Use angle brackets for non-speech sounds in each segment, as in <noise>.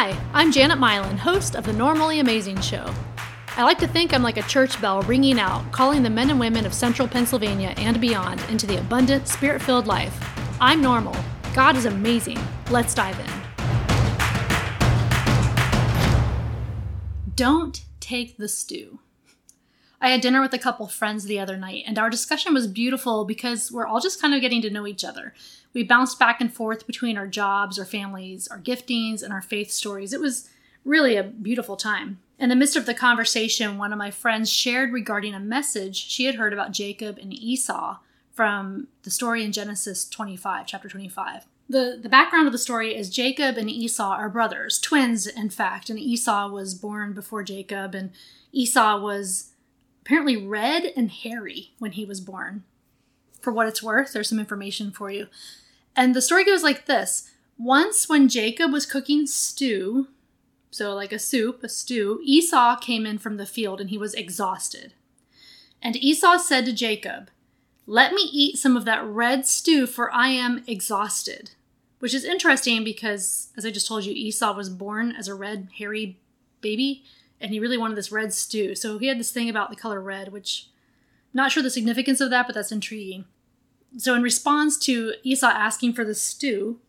Hi, I'm Janet Mylin, host of the Normally Amazing Show. I like to think I'm like a church bell ringing out, calling the men and women of central Pennsylvania and beyond into the abundant, spirit filled life. I'm normal. God is amazing. Let's dive in. Don't take the stew. I had dinner with a couple friends the other night, and our discussion was beautiful because we're all just kind of getting to know each other. We bounced back and forth between our jobs, our families, our giftings, and our faith stories. It was really a beautiful time. In the midst of the conversation, one of my friends shared regarding a message she had heard about Jacob and Esau from the story in Genesis 25, chapter 25. The, the background of the story is Jacob and Esau are brothers, twins, in fact, and Esau was born before Jacob, and Esau was apparently red and hairy when he was born. For what it's worth, there's some information for you. And the story goes like this Once, when Jacob was cooking stew, so like a soup, a stew, Esau came in from the field and he was exhausted. And Esau said to Jacob, Let me eat some of that red stew, for I am exhausted. Which is interesting because, as I just told you, Esau was born as a red, hairy baby and he really wanted this red stew. So he had this thing about the color red, which I'm not sure the significance of that, but that's intriguing. So in response to Esau asking for the stew,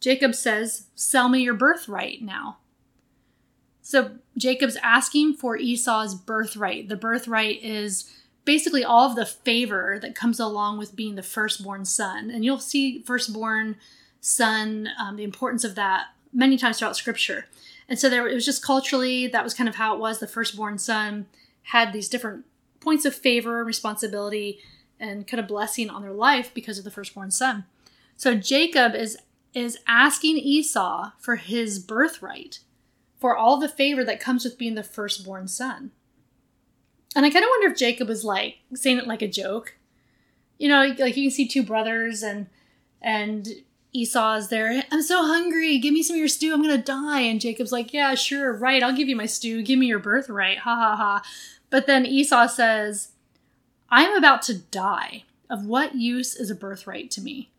Jacob says, "Sell me your birthright now." So Jacob's asking for Esau's birthright. The birthright is basically all of the favor that comes along with being the firstborn son. And you'll see firstborn son, um, the importance of that many times throughout scripture. And so there it was just culturally that was kind of how it was. The firstborn son had these different points of favor, responsibility, and kind of blessing on their life because of the firstborn son. So Jacob is is asking Esau for his birthright, for all the favor that comes with being the firstborn son. And I kind of wonder if Jacob was like saying it like a joke. You know, like you can see two brothers and and Esau's there. I'm so hungry. Give me some of your stew. I'm going to die. And Jacob's like, Yeah, sure. Right. I'll give you my stew. Give me your birthright. Ha ha ha. But then Esau says, I'm about to die. Of what use is a birthright to me?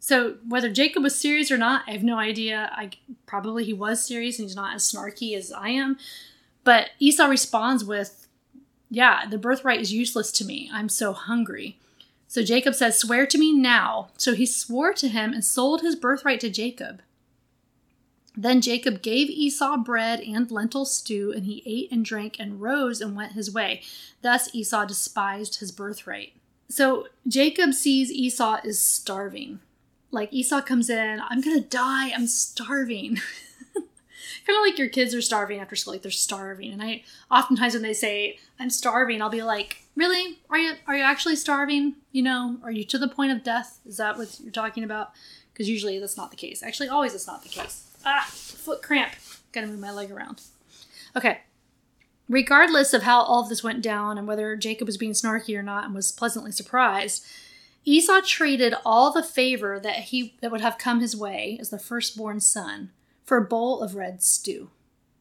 So whether Jacob was serious or not, I have no idea. I probably he was serious and he's not as snarky as I am. But Esau responds with, "Yeah, the birthright is useless to me. I'm so hungry." So Jacob says, Swear to me now. So he swore to him and sold his birthright to Jacob. Then Jacob gave Esau bread and lentil stew, and he ate and drank and rose and went his way. Thus Esau despised his birthright. So Jacob sees Esau is starving. Like Esau comes in, I'm gonna die, I'm starving. <laughs> kind of like your kids are starving after school, like they're starving. And I oftentimes when they say I'm starving, I'll be like, really? Are you are you actually starving? You know, are you to the point of death? Is that what you're talking about? Because usually that's not the case. Actually, always it's not the case. Ah, foot cramp. Gotta move my leg around. Okay. Regardless of how all of this went down and whether Jacob was being snarky or not and was pleasantly surprised, Esau traded all the favor that he that would have come his way as the firstborn son for a bowl of red stew.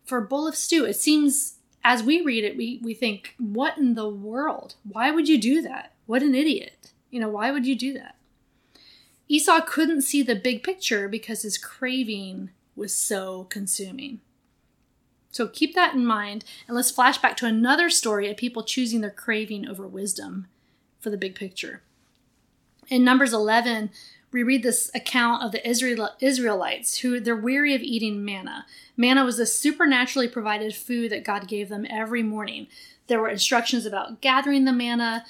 For a bowl of stew, it seems as we read it, we, we think, what in the world? Why would you do that? What an idiot. You know, why would you do that? Esau couldn't see the big picture because his craving was so consuming. So keep that in mind, and let's flash back to another story of people choosing their craving over wisdom for the big picture. In Numbers 11, we read this account of the Israel, Israelites who they're weary of eating manna. Manna was a supernaturally provided food that God gave them every morning. There were instructions about gathering the manna.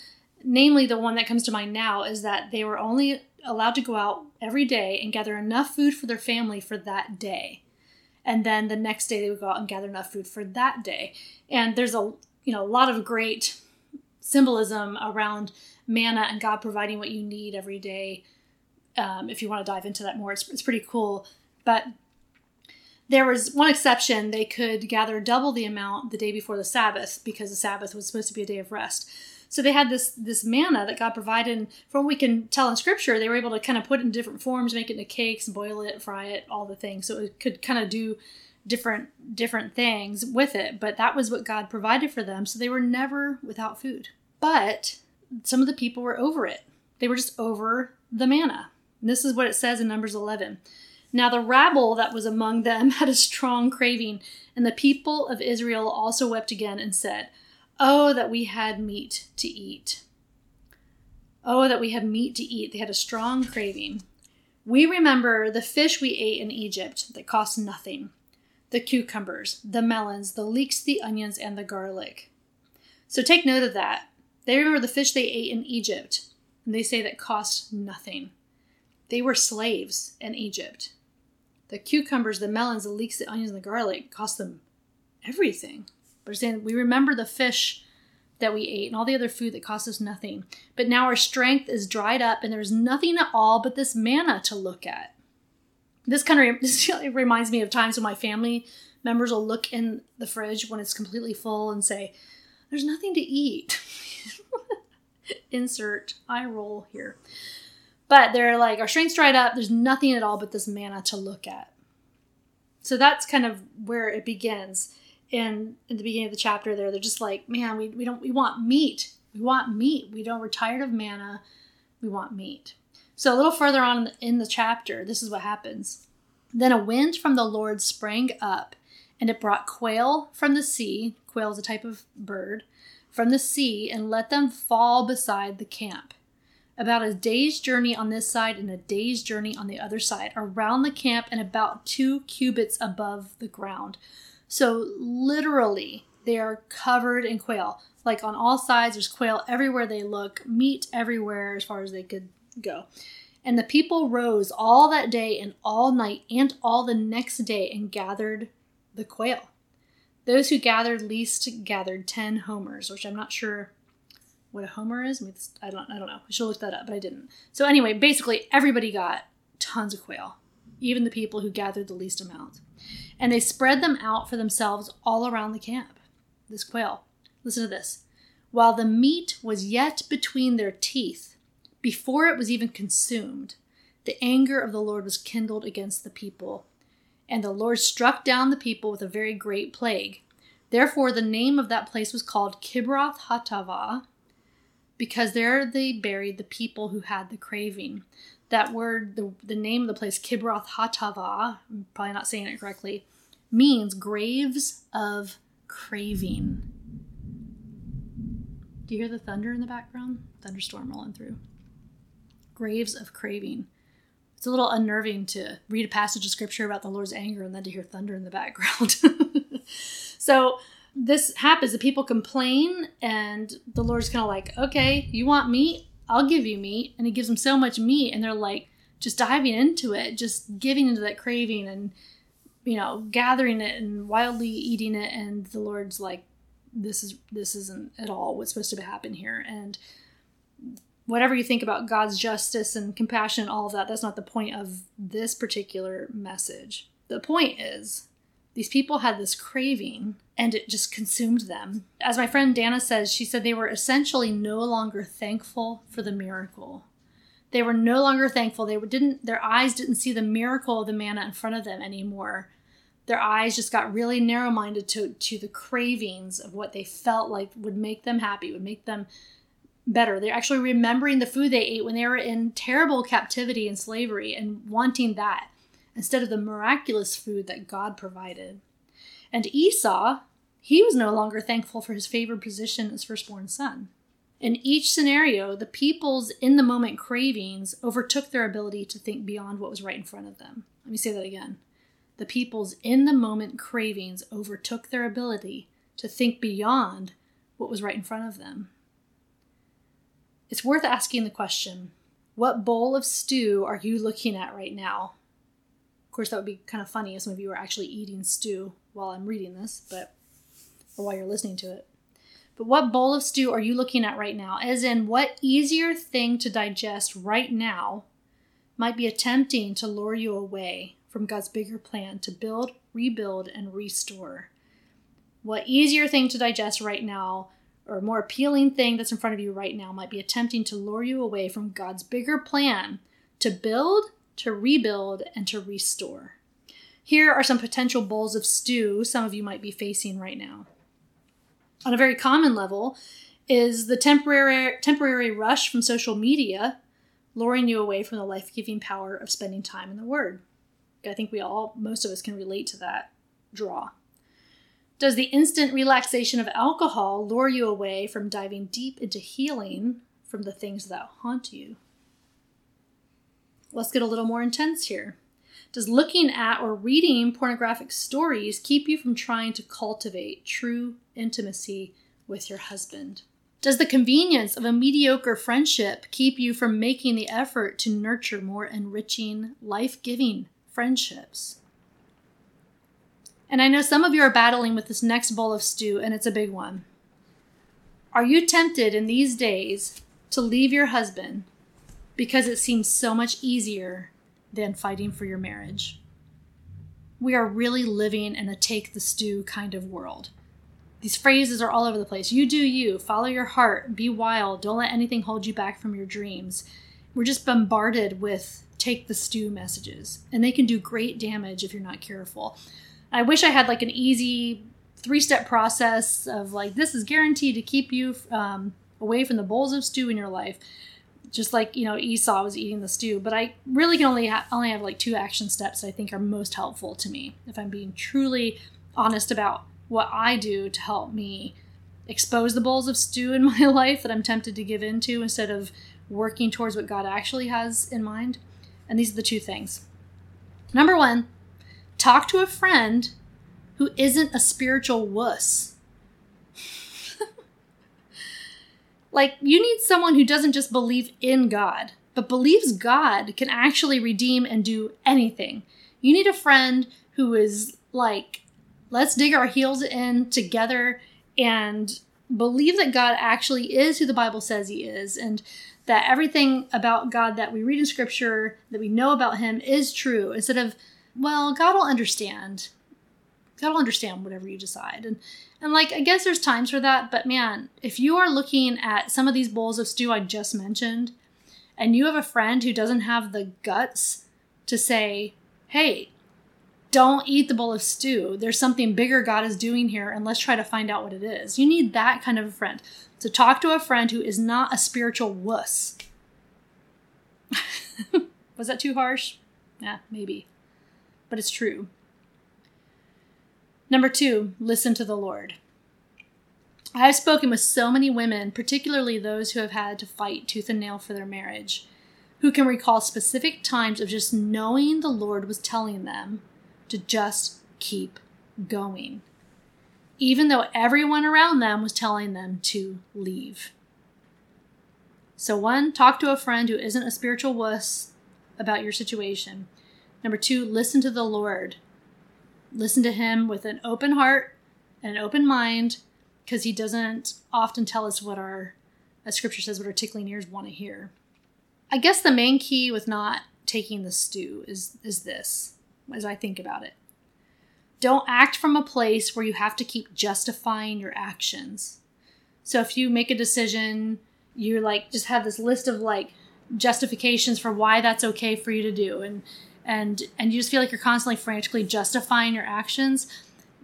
Namely, the one that comes to mind now is that they were only allowed to go out every day and gather enough food for their family for that day. And then the next day they would go out and gather enough food for that day. And there's a you know a lot of great symbolism around manna and God providing what you need every day um, if you want to dive into that more. It's, it's pretty cool. But there was one exception they could gather double the amount the day before the Sabbath because the Sabbath was supposed to be a day of rest. So they had this this manna that God provided. And from what we can tell in Scripture, they were able to kind of put it in different forms, make it into cakes, boil it, fry it, all the things. So it could kind of do different different things with it. But that was what God provided for them. So they were never without food. But some of the people were over it. They were just over the manna. This is what it says in Numbers 11. Now the rabble that was among them <laughs> had a strong craving, and the people of Israel also wept again and said, Oh, that we had meat to eat. Oh, that we had meat to eat. They had a strong craving. We remember the fish we ate in Egypt that cost nothing the cucumbers, the melons, the leeks, the onions, and the garlic. So take note of that. They remember the fish they ate in Egypt, and they say that cost nothing. They were slaves in Egypt. The cucumbers, the melons, the leeks, the onions, and the garlic cost them everything. But saying we remember the fish that we ate and all the other food that cost us nothing. But now our strength is dried up and there's nothing at all but this manna to look at. This kind of <laughs> this reminds me of times when my family members will look in the fridge when it's completely full and say, There's nothing to eat. <laughs> Insert eye roll here. But they're like, Our strength's dried up. There's nothing at all but this manna to look at. So that's kind of where it begins. In in the beginning of the chapter there they're just like man we, we don't we want meat. We want meat. We don't we're tired of manna we want meat. So a little further on in the, in the chapter this is what happens. Then a wind from the lord sprang up and it brought quail from the sea. Quail is a type of bird. From the sea and let them fall beside the camp about a day's journey on this side and a day's journey on the other side around the camp and about two cubits above the ground so literally, they are covered in quail. Like on all sides, there's quail everywhere they look, meat everywhere as far as they could go. And the people rose all that day and all night and all the next day and gathered the quail. Those who gathered least gathered 10 homers, which I'm not sure what a homer is. I, I don't I don't know. I should look that up, but I didn't. So anyway, basically everybody got tons of quail, even the people who gathered the least amount and they spread them out for themselves all around the camp. This quail. Listen to this. While the meat was yet between their teeth, before it was even consumed, the anger of the Lord was kindled against the people. And the Lord struck down the people with a very great plague. Therefore, the name of that place was called Kibroth Hattaavah, because there they buried the people who had the craving that word, the, the name of the place, Kibroth Hattaavah, I'm probably not saying it correctly, means graves of craving. Do you hear the thunder in the background? Thunderstorm rolling through. Graves of craving. It's a little unnerving to read a passage of scripture about the Lord's anger and then to hear thunder in the background. <laughs> so this happens. The people complain, and the Lord's kind of like, okay, you want meat? I'll give you meat. And he gives them so much meat, and they're like just diving into it, just giving into that craving and, you know, gathering it and wildly eating it. And the Lord's like, this is this isn't at all what's supposed to happen here and whatever you think about god's justice and compassion and all of that that's not the point of this particular message the point is these people had this craving and it just consumed them. As my friend Dana says, she said they were essentially no longer thankful for the miracle. They were no longer thankful. They didn't their eyes didn't see the miracle of the manna in front of them anymore. Their eyes just got really narrow-minded to to the cravings of what they felt like would make them happy, would make them better. They're actually remembering the food they ate when they were in terrible captivity and slavery and wanting that instead of the miraculous food that God provided. And Esau, he was no longer thankful for his favored position as firstborn son. In each scenario, the people's in the moment cravings overtook their ability to think beyond what was right in front of them. Let me say that again. The people's in the moment cravings overtook their ability to think beyond what was right in front of them. It's worth asking the question what bowl of stew are you looking at right now? Course, that would be kind of funny if some of you are actually eating stew while I'm reading this, but or while you're listening to it. But what bowl of stew are you looking at right now? As in, what easier thing to digest right now might be attempting to lure you away from God's bigger plan to build, rebuild, and restore? What easier thing to digest right now, or more appealing thing that's in front of you right now, might be attempting to lure you away from God's bigger plan to build, to rebuild, and to restore. Here are some potential bowls of stew some of you might be facing right now. On a very common level, is the temporary temporary rush from social media luring you away from the life-giving power of spending time in the word. I think we all, most of us can relate to that draw. Does the instant relaxation of alcohol lure you away from diving deep into healing from the things that haunt you? Let's get a little more intense here. Does looking at or reading pornographic stories keep you from trying to cultivate true intimacy with your husband? Does the convenience of a mediocre friendship keep you from making the effort to nurture more enriching, life giving friendships? And I know some of you are battling with this next bowl of stew, and it's a big one. Are you tempted in these days to leave your husband because it seems so much easier than fighting for your marriage? We are really living in a take the stew kind of world. These phrases are all over the place. You do you, follow your heart, be wild, don't let anything hold you back from your dreams. We're just bombarded with take the stew messages, and they can do great damage if you're not careful. I wish I had like an easy three step process of like this is guaranteed to keep you um, away from the bowls of stew in your life just like you know esau was eating the stew but i really can only ha- only have like two action steps that i think are most helpful to me if i'm being truly honest about what i do to help me expose the bowls of stew in <laughs> my life that i'm tempted to give into instead of working towards what god actually has in mind and these are the two things number one talk to a friend who isn't a spiritual wuss. Like, you need someone who doesn't just believe in God, but believes God can actually redeem and do anything. You need a friend who is like, let's dig our heels in together and believe that God actually is who the Bible says he is and that everything about God that we read in scripture, that we know about him is true instead of well, God will understand. God will understand whatever you decide. And and like I guess there's times for that, but man, if you are looking at some of these bowls of stew I just mentioned, and you have a friend who doesn't have the guts to say, "Hey, don't eat the bowl of stew. There's something bigger God is doing here, and let's try to find out what it is." You need that kind of a friend. To talk to a friend who is not a spiritual wuss. <laughs> Was that too harsh? Yeah, maybe but it's true. Number two, listen to the Lord. I have spoken with so many women, particularly those who have had to fight tooth and nail for their marriage, who can recall specific times of just knowing the Lord was telling them to just keep going, even though everyone around them was telling them to leave. So, one, talk to a friend who isn't a spiritual wuss about your situation. Number two, listen to the Lord. Listen to Him with an open heart and an open mind because He doesn't often tell us what our, as Scripture says, what our tickling ears want to hear. I guess the main key with not taking the stew is, is this, as I think about it. Don't act from a place where you have to keep justifying your actions. So if you make a decision, you're like just have this list of like justifications for why that's okay for you to do and and and you just feel like you're constantly frantically justifying your actions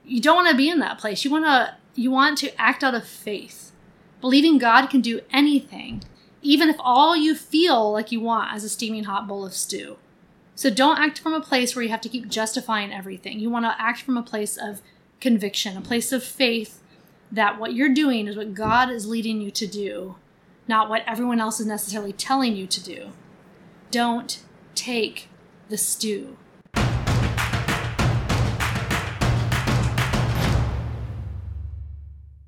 you don't want to be in that place. You want to you want to act out of faith. Believing god can do anything even if all you feel like you want is a steaming hot bowl of stew. So don't act from a place where you have to keep justifying everything. You want to act from a place of conviction a place of faith that what you're doing is what god is leading you to do not what everyone else is necessarily telling you to do. Don't take the stew.